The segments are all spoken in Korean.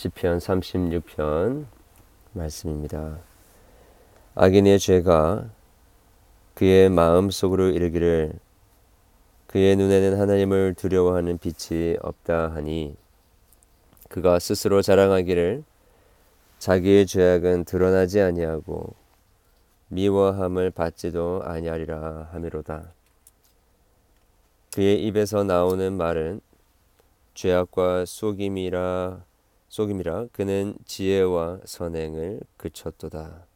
시편 36편 말씀입니다. 악인의 죄가 그의 마음 속으로 이르기를 그의 눈에는 하나님을 두려워하는 빛이 없다 하니 그가 스스로 자랑하기를 자기의 죄악은 드러나지 아니하고 미워함을 받지도 아니하리라 하미로다. 그의 입에서 나오는 말은 죄악과 속임이라 속임이라 그는 지혜와 선행을 그쳤도다.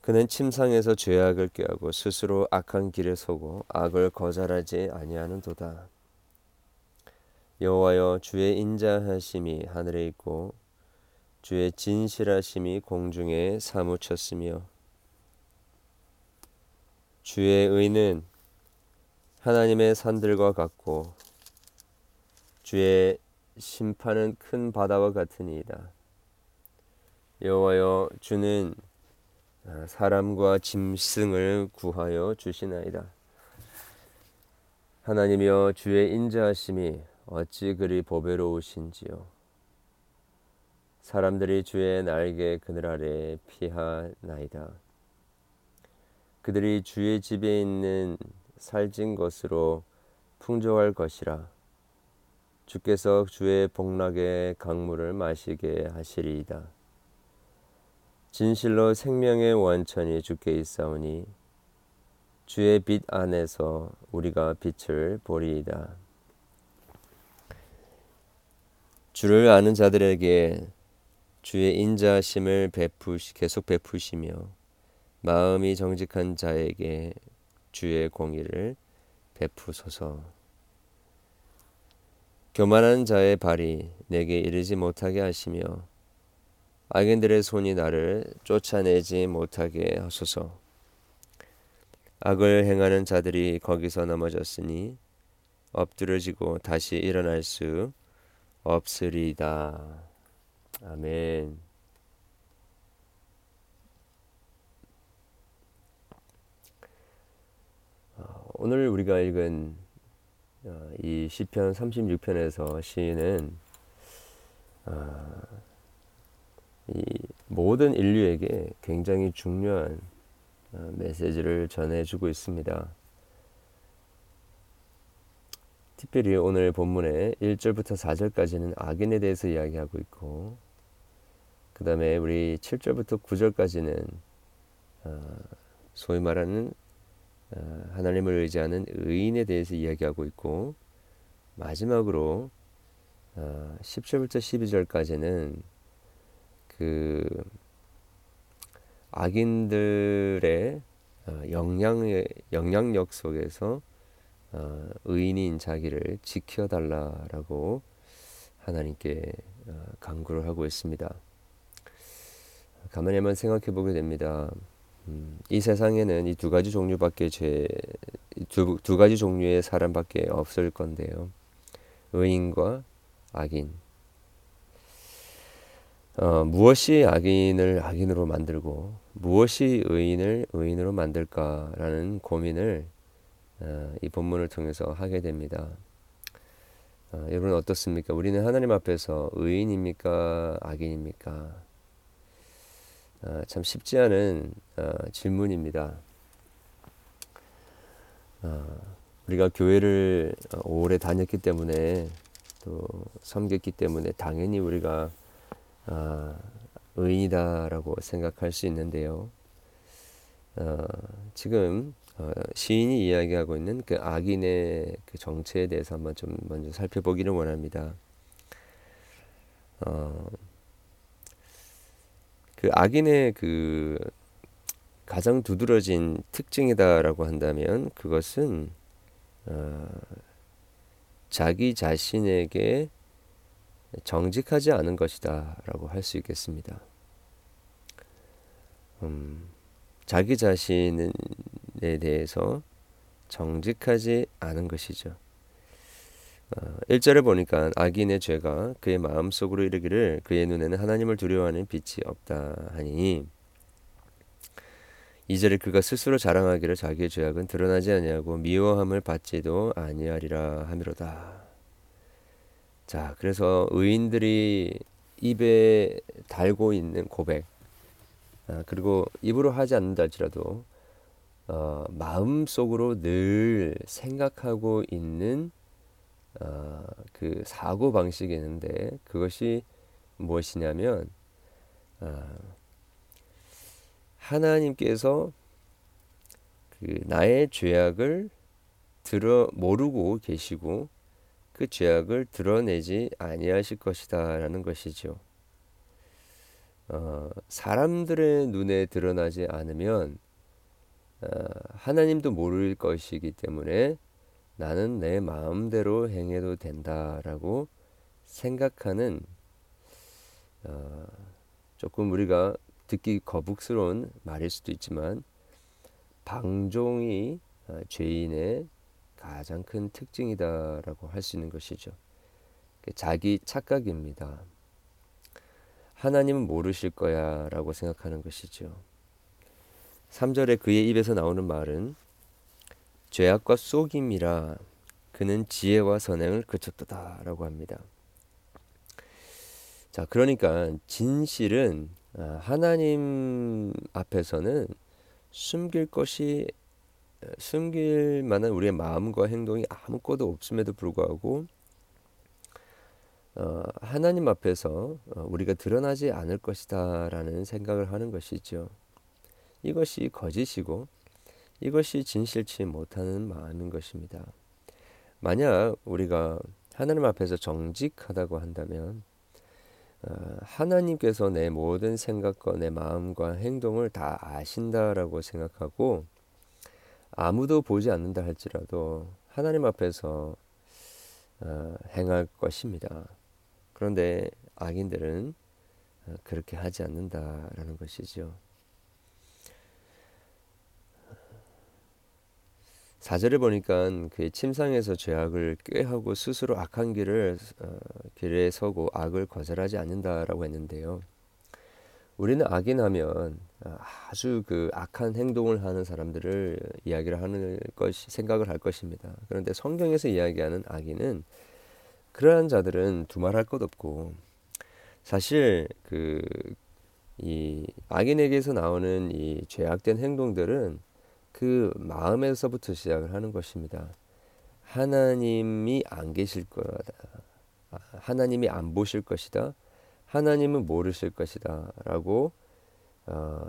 그는 침상에서 죄악을 꾀하고 스스로 악한 길에 서고 악을 거절하지 아니하는도다. 여호와여 주의 인자하심이 하늘에 있고 주의 진실하심이 공중에 사무쳤으며 주의 의는 하나님의 산들과 같고 주의 심판은 큰 바다와 같으니이다. 여호와여 주는 아, 사람과 짐승을 구하여 주시나이다. 하나님이여 주의 인자하심이 어찌 그리 보배로우신지요. 사람들이 주의 날개 그늘 아래 피하나이다. 그들이 주의 집에 있는 살찐 것으로 풍족할 것이라. 주께서 주의 복락의 강물을 마시게 하시리이다. 진실로 생명의 원천이 주께 있사오니 주의 빛 안에서 우리가 빛을 보리이다. 주를 아는 자들에게 주의 인자심을 베푸시 계속 베푸시며 마음이 정직한 자에게 주의 공의를 베푸소서. 교만한 자의 발이 내게 이르지 못하게 하시며 악인들의 손이 나를 쫓아내지 못하게 하소서. 악을 행하는 자들이 거기서 넘어졌으니 엎드려지고 다시 일어날 수 없으리이다. 아멘. 어, 오늘 우리가 읽은 어, 이 시편 36편에서 시인은 어, 이 모든 인류에게 굉장히 중요한 어, 메시지를 전해주고 있습니다. 특별히 오늘 본문의 1절부터 4절까지는 악인에 대해서 이야기하고 있고 그 다음에 우리 7절부터 9절까지는 소위 말하는 어, 하나님을 의지하는 의인에 대해서 이야기하고 있고 마지막으로 10절부터 어, 12절까지는 그 악인들의 어, 영향의 영향력 속에서 의인인 자기를 지켜달라라고 하나님께 강구를 하고 있습니다. 가만히 한번 생각해 보게 됩니다. 음, 이 세상에는 이 두 가지 종류밖에 죄 두 두 가지 종류의 사람밖에 없을 건데요. 의인과 악인. 어, 무엇이 악인을 악인으로 만들고 무엇이 의인을 의인으로 만들까라는 고민을 어, 이 본문을 통해서 하게 됩니다. 어, 여러분 어떻습니까? 우리는 하나님 앞에서 의인입니까? 악인입니까? 어, 참 쉽지 않은 어, 질문입니다. 어, 우리가 교회를 오래 다녔기 때문에 또 섬겼기 때문에 당연히 우리가 의인이다라고 생각할 수 있는데요. 지금 시인이 이야기하고 있는 그 악인의 그 정체에 대해서 한번 좀 먼저 살펴보기를 원합니다. 그 악인의 그 가장 두드러진 특징이다라고 한다면 그것은 어, 자기 자신에게 정직하지 않은 것이다라고 할 수 있겠습니다. 음, 자기 자신에 대해서 정직하지 않은 것이죠. 어, 1절을 보니까 악인의 죄가 그의 마음속으로 이르기를 그의 눈에는 하나님을 두려워하는 빛이 없다 하니 2절에 그가 스스로 자랑하기를 자기의 죄악은 드러나지 아니하고 미워함을 받지도 아니하리라 하미로다. 자, 그래서 의인들이 입에 달고 있는 고백, 아, 그리고 입으로 하지 않는다 할지라도 어, 마음 속으로 늘 생각하고 있는 어, 그 사고 방식이 있는데 그것이 무엇이냐면 어, 하나님께서 그 나의 죄악을 들어 모르고 계시고 그 죄악을 드러내지 아니하실 것이다라는 것이죠. 어, 사람들의 눈에 드러나지 않으면 어, 하나님도 모를 것이기 때문에 나는 내 마음대로 행해도 된다라고 생각하는 어, 조금 우리가 듣기 거북스러운 말일 수도 있지만 방종이 어, 죄인의 가장 큰 특징이다라고 할 수 있는 것이죠. 그 자기 착각입니다. 하나님은 모르실 거야 라고 생각하는 것이죠. 3절에 그의 입에서 나오는 말은 죄악과 속임이라 그는 지혜와 선행을 그쳤도다라고 합니다. 자, 그러니까 진실은 아, 하나님 앞에서는 숨길 것이 숨길 만한 우리의 마음과 행동이 아무것도 없음에도 불구하고 어, 하나님 앞에서 어, 우리가 드러나지 않을 것이다라는 생각을 하는 것이죠. 이것이 거짓이고 이것이 진실치 못하는 마음인 것입니다. 만약 우리가 하나님 앞에서 정직하다고 한다면 어, 하나님께서 내 모든 생각과 내 마음과 행동을 다 아신다라고 생각하고 아무도 보지 않는다 할지라도 하나님 앞에서 어, 행할 것입니다. 그런데 악인들은 어, 그렇게 하지 않는다라는 것이죠. 사절에 보니까 그 침상에서 죄악을 꾀하고 스스로 악한 길을 어, 길에 서고 악을 거절하지 않는다라고 했는데요. 우리는 악인하면 아주 그 악한 행동을 하는 사람들을 이야기를 하는 것이 생각을 할 것입니다. 그런데 성경에서 이야기하는 악인은 그러한 자들은 두말할 것 없고 사실 그 이 악인에게서 나오는 이 죄악된 행동들은 그 마음에서부터 시작을 하는 것입니다. 하나님이 안 계실 거다. 하나님이 안 보실 것이다. 하나님은 모르실 것이다 라고 어,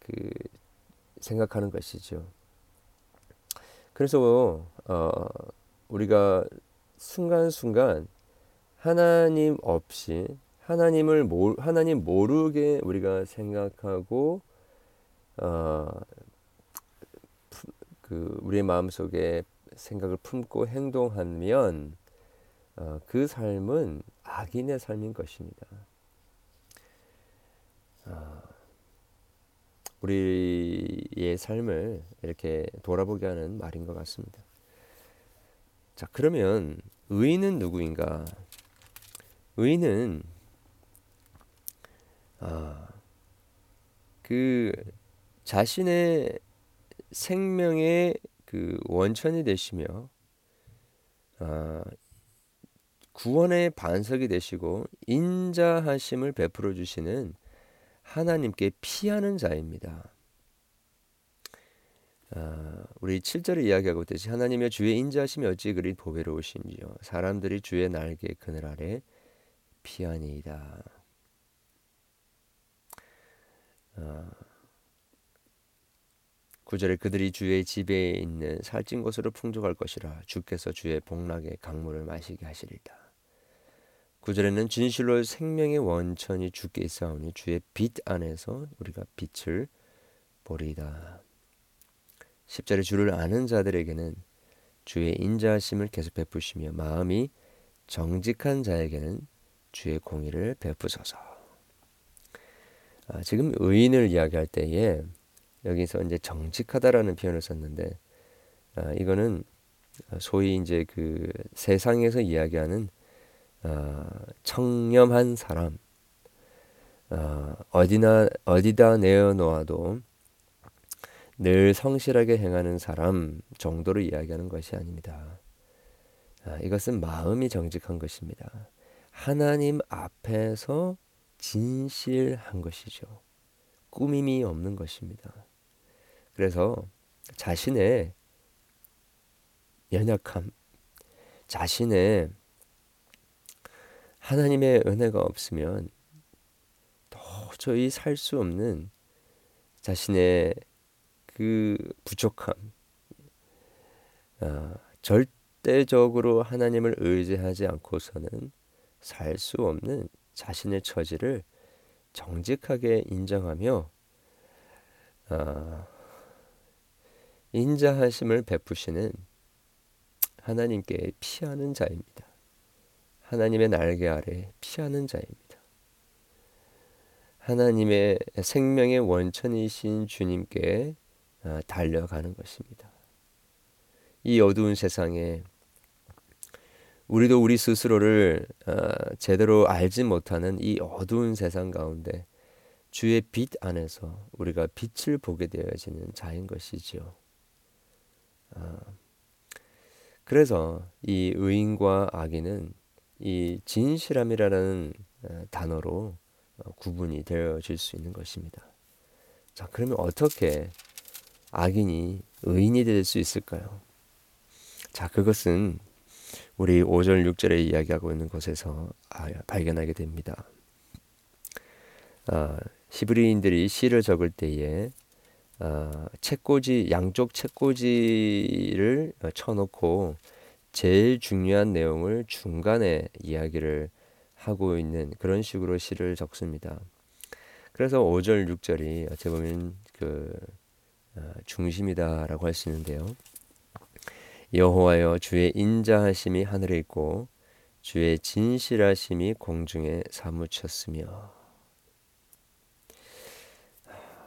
그 생각하는 것이죠. 그래서 어, 우리가 순간순간 하나님 없이 하나님을 모, 하나님 모르게 우리가 생각하고 어, 그 우리의 마음 속에 생각을 품고 행동하면 어, 그 삶은 악인의 삶인 것입니다. 아, 우리의 삶을 이렇게 돌아보게 하는 말인 것 같습니다. 자, 그러면 의인은 누구인가? 의인은 아, 그 자신의 생명의 그 원천이 되시며 아, 구원의 반석이 되시고 인자하심을 베풀어 주시는 하나님께 피하는 자입니다. 아, 우리 7절에 이야기하고 있듯이 하나님의 주의 인자하심이 어찌 그리 보배로우신지요 사람들이 주의 날개 그늘 아래 피하니이다. 아, 9절에 그들이 주의 집에 있는 살찐 곳으로 풍족할 것이라 주께서 주의 복락의 강물을 마시게 하시리다. 9절에는 진실로 생명의 원천이 주께 있사오니 주의 빛 안에서 우리가 빛을 보리이다. 10절에 주를 아는 자들에게는 주의 인자하심을 계속 베푸시며 마음이 정직한 자에게는 주의 공의를 베푸소서. 아, 지금 의인을 이야기할 때에 여기서 이제 정직하다라는 표현을 썼는데 아, 이거는 소위 이제 그 세상에서 이야기하는 어, 청렴한 사람 어, 어디나 어디다 내어놓아도 늘 성실하게 행하는 사람 정도로 이야기하는 것이 아닙니다. 아, 이것은 마음이 정직한 것입니다. 하나님 앞에서 진실한 것이죠. 꾸밈이 없는 것입니다. 그래서 자신의 연약함, 자신의 하나님의 은혜가 없으면 도저히 살 수 없는 자신의 그 부족함, 아, 절대적으로 하나님을 의지하지 않고서는 살 수 없는 자신의 처지를 정직하게 인정하며 아, 인자하심을 베푸시는 하나님께 피하는 자입니다. 하나님의 날개 아래 피하는 자입니다. 하나님의 생명의 원천이신 주님께 아, 달려가는 것입니다. 이 어두운 세상에 우리도 우리 스스로를 아, 제대로 알지 못하는 이 어두운 세상 가운데 주의 빛 안에서 우리가 빛을 보게 되어지는 자인 것이지요. 아, 그래서 이 의인과 악인은 이 진실함이라는 어, 단어로 어, 구분이 되어질 수 있는 것입니다. 자, 그러면 어떻게 악인이 의인이 될 수 있을까요? 자, 그것은 우리 5절 6절에 이야기하고 있는 곳에서 아, 발견하게 됩니다. 아, 히브리인들이 시를 적을 때에 어, 책꽂이 양쪽 책꽂이를 어, 쳐놓고 제일 중요한 내용을 중간에 이야기를 하고 있는 그런 식으로 시를 적습니다. 그래서 5절 6절이 어떻게 보면 그 어, 중심이다라고 할 수 있는데요. 여호와여 주의 인자하심이 하늘에 있고 주의 진실하심이 공중에 사무쳤으며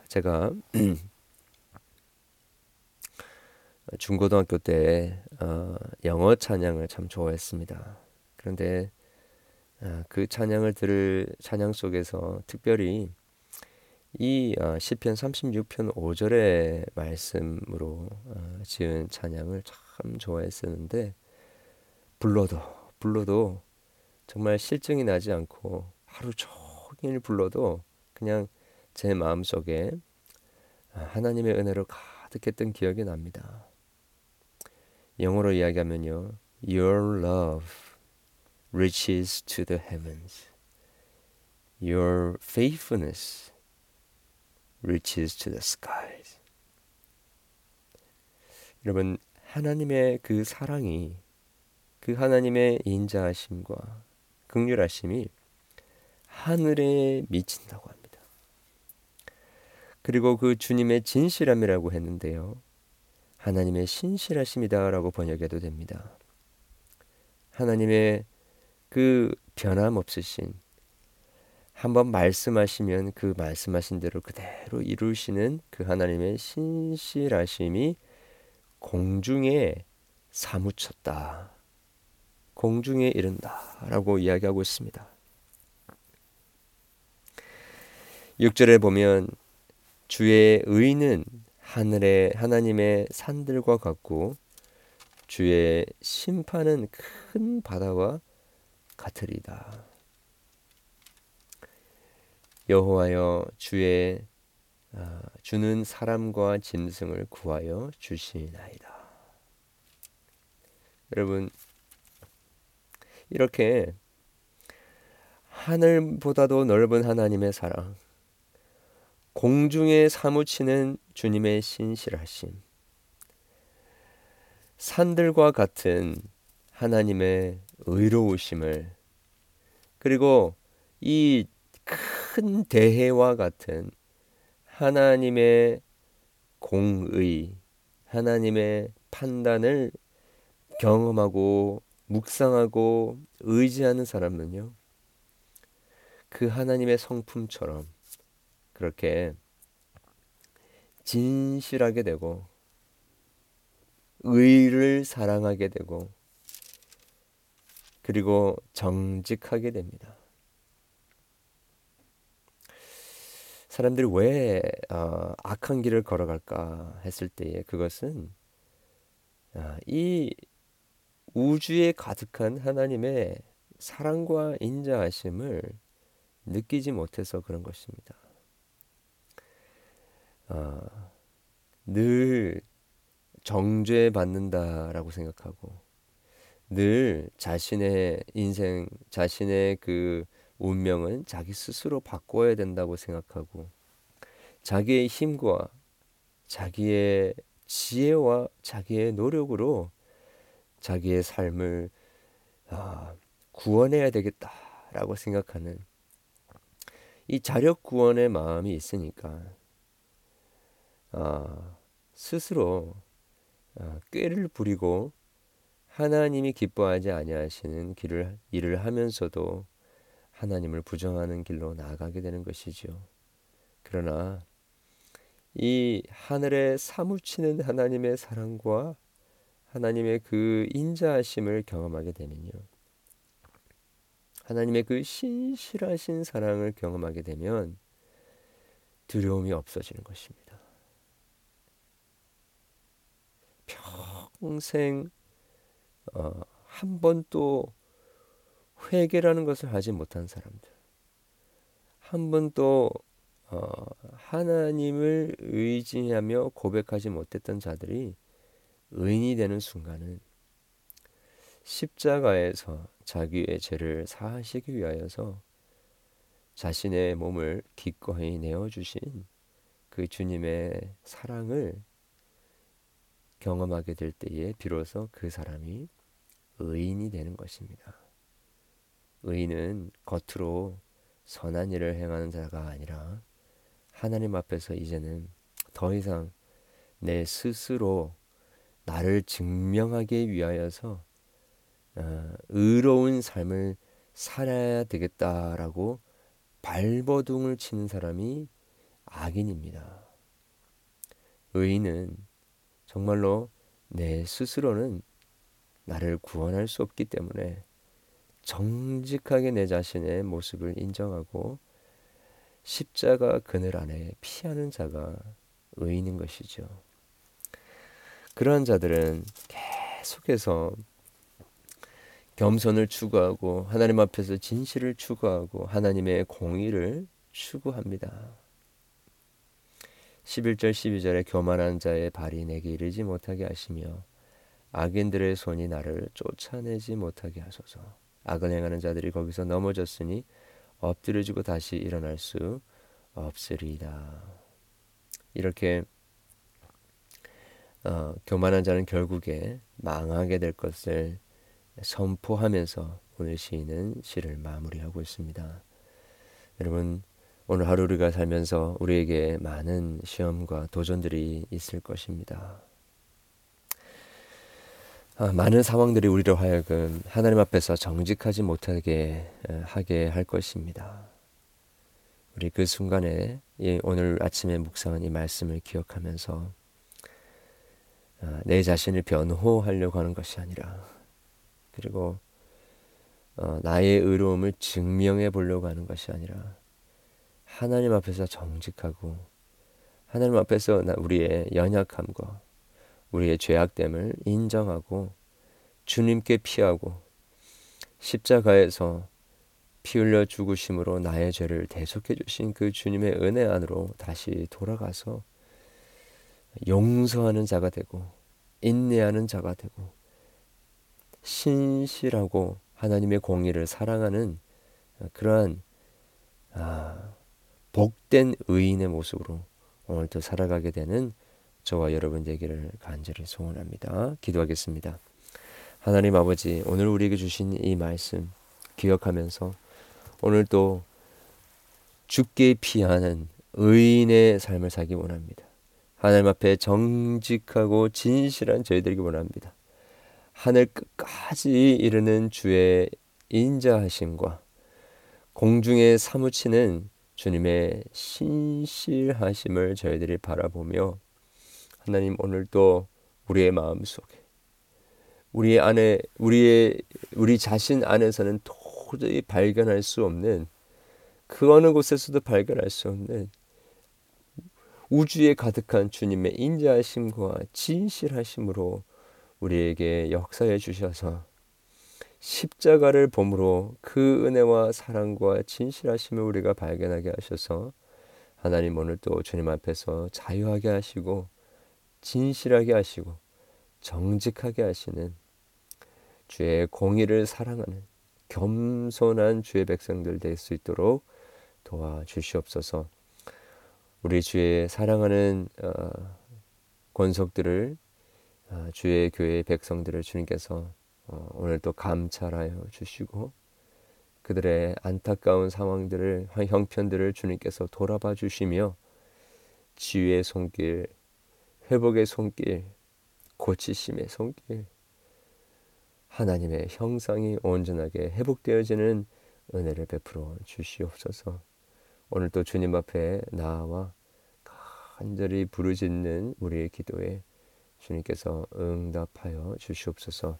제가 중고등학교 때 어, 영어 찬양을 참 좋아했습니다. 그런데 어, 그 찬양을 들을 찬양 속에서 특별히 이 어, 시편 36편 5절의 말씀으로 어, 지은 찬양을 참 좋아했었는데 불러도 불러도 정말 실증이 나지 않고 하루 종일 불러도 그냥 제 마음속에 아, 하나님의 은혜로 가득했던 기억이 납니다. 영어로 이야기하면요. Your love reaches to the heavens. Your faithfulness reaches to the skies. 여러분 하나님의 그 사랑이 그 하나님의 인자하심과 극률하심이 하늘에 미친다고 합니다. 그리고 그 주님의 진실함이라고 했는데요. 하나님의 신실하심이다라고 번역해도 됩니다. 하나님의 그 변함없으신 한번 말씀하시면 그 말씀하신 대로 그대로 이루시는 그 하나님의 신실하심이 공중에 사무쳤다. 공중에 이른다라고 이야기하고 있습니다. 6절에 보면 주의 의는 하늘의 하나님의 산들과 같고 주의 심판은 큰 바다와 같으리다. 여호와여 주의 아, 주는 사람과 짐승을 구하여 주시나이다. 여러분 이렇게 하늘보다도 넓은 하나님의 사랑 공중에 사무치는 주님의 신실하심, 산들과 같은 하나님의 의로우심을, 그리고 이 큰 대해와 같은 하나님의 공의, 하나님의 판단을 경험하고 묵상하고 의지하는 사람은요, 그 하나님의 성품처럼 그렇게 진실하게 되고 의를 사랑하게 되고 그리고 정직하게 됩니다. 사람들이 왜 어, 악한 길을 걸어갈까 했을 때에 그것은 어, 이 우주에 가득한 하나님의 사랑과 인자하심을 느끼지 못해서 그런 것입니다. 아, 늘 정죄받는다라고 생각하고 늘 자신의 인생, 자신의 그 운명은 자기 스스로 바꿔야 된다고 생각하고 자기의 힘과 자기의 지혜와 자기의 노력으로 자기의 삶을 아, 구원해야 되겠다라고 생각하는 이 자력 구원의 마음이 있으니까 아, 스스로 아, 꾀를 부리고 하나님이 기뻐하지 아니하시는 길을 일을 하면서도 하나님을 부정하는 길로 나아가게 되는 것이죠. 그러나 이 하늘에 사무치는 하나님의 사랑과 하나님의 그 인자하심을 경험하게 되면요. 하나님의 그 신실하신 사랑을 경험하게 되면 두려움이 없어지는 것입니다. 평생 어, 한 번도 회개라는 것을 하지 못한 사람들, 한 번도 어, 하나님을 의지하며 고백하지 못했던 자들이 의인이 되는 순간은 십자가에서 자기의 죄를 사하시기 위하여서 자신의 몸을 기꺼이 내어 주신 그 주님의 사랑을 경험하게 될 때에 비로소 그 사람이 의인이 되는 것입니다. 의인은 겉으로 선한 일을 행하는 자가 아니라 하나님 앞에서 이제는 더 이상 내 스스로 나를 증명하기 위하여서 어, 의로운 삶을 살아야 되겠다라고 발버둥을 치는 사람이 악인입니다. 의인은 정말로 내 스스로는 나를 구원할 수 없기 때문에 정직하게 내 자신의 모습을 인정하고 십자가 그늘 안에 피하는 자가 의인인 것이죠. 그러한 자들은 계속해서 겸손을 추구하고 하나님 앞에서 진실을 추구하고 하나님의 공의를 추구합니다. 11절 12절에 교만한 자의 발이 내게 이르지 못하게 하시며 악인들의 손이 나를 쫓아내지 못하게 하소서. 악을 행하는 자들이 거기서 넘어졌으니 엎드려지고 다시 일어날 수 없으리이다. 이렇게 어, 교만한 자는 결국에 망하게 될 것을 선포하면서 오늘 시인은 시를 마무리하고 있습니다. 여러분 오늘 하루 우리가 살면서 우리에게 많은 시험과 도전들이 있을 것입니다. 아, 많은 상황들이 우리로 하여금 하나님 앞에서 정직하지 못하게 하게 할 것입니다. 우리 그 순간에 오늘 아침에 묵상한 이 말씀을 기억하면서 아, 내 자신을 변호하려고 하는 것이 아니라 그리고 어, 나의 의로움을 증명해 보려고 하는 것이 아니라 하나님 앞에서 정직하고 하나님 앞에서 우리의 연약함과 우리의 죄악됨을 인정하고 주님께 피하고 십자가에서 피 흘려 죽으심으로 나의 죄를 대속해 주신 그 주님의 은혜 안으로 다시 돌아가서 용서하는 자가 되고 인내하는 자가 되고 신실하고 하나님의 공의를 사랑하는 그러한 아, 복된 의인의 모습으로 오늘도 살아가게 되는 저와 여러분 되기를 간절히 소원합니다. 기도하겠습니다. 하나님 아버지, 오늘 우리에게 주신 이 말씀 기억하면서 오늘 또 죽게 피하는 의인의 삶을 살기 원합니다. 하나님 앞에 정직하고 진실한 저희들에게 원합니다. 하늘 끝까지 이르는 주의 인자하심과 공중에 사무치는 주님의 신실하심을 저희들이 바라보며 하나님 오늘도 우리의 마음 속에 우리 안에 우리의 우리 자신 안에서는 도저히 발견할 수 없는 그 어느 곳에서도 발견할 수 없는 우주에 가득한 주님의 인자하심과 진실하심으로 우리에게 역사해 주셔서 십자가를 봄으로 그 은혜와 사랑과 진실하심을 우리가 발견하게 하셔서 하나님 오늘 또 주님 앞에서 자유하게 하시고 진실하게 하시고 정직하게 하시는 주의 공의를 사랑하는 겸손한 주의 백성들 될 수 있도록 도와주시옵소서. 우리 주의 사랑하는 어, 권속들을 어, 주의 교회 백성들을 주님께서 어, 오늘 또 감찰하여 주시고 그들의 안타까운 상황들을 형편들을 주님께서 돌아봐 주시며 지유의 손길, 회복의 손길, 고치심의 손길, 하나님의 형상이 온전하게 회복되어지는 은혜를 베풀어 주시옵소서. 오늘 또 주님 앞에 나와 간절히 부르짖는 우리의 기도에 주님께서 응답하여 주시옵소서.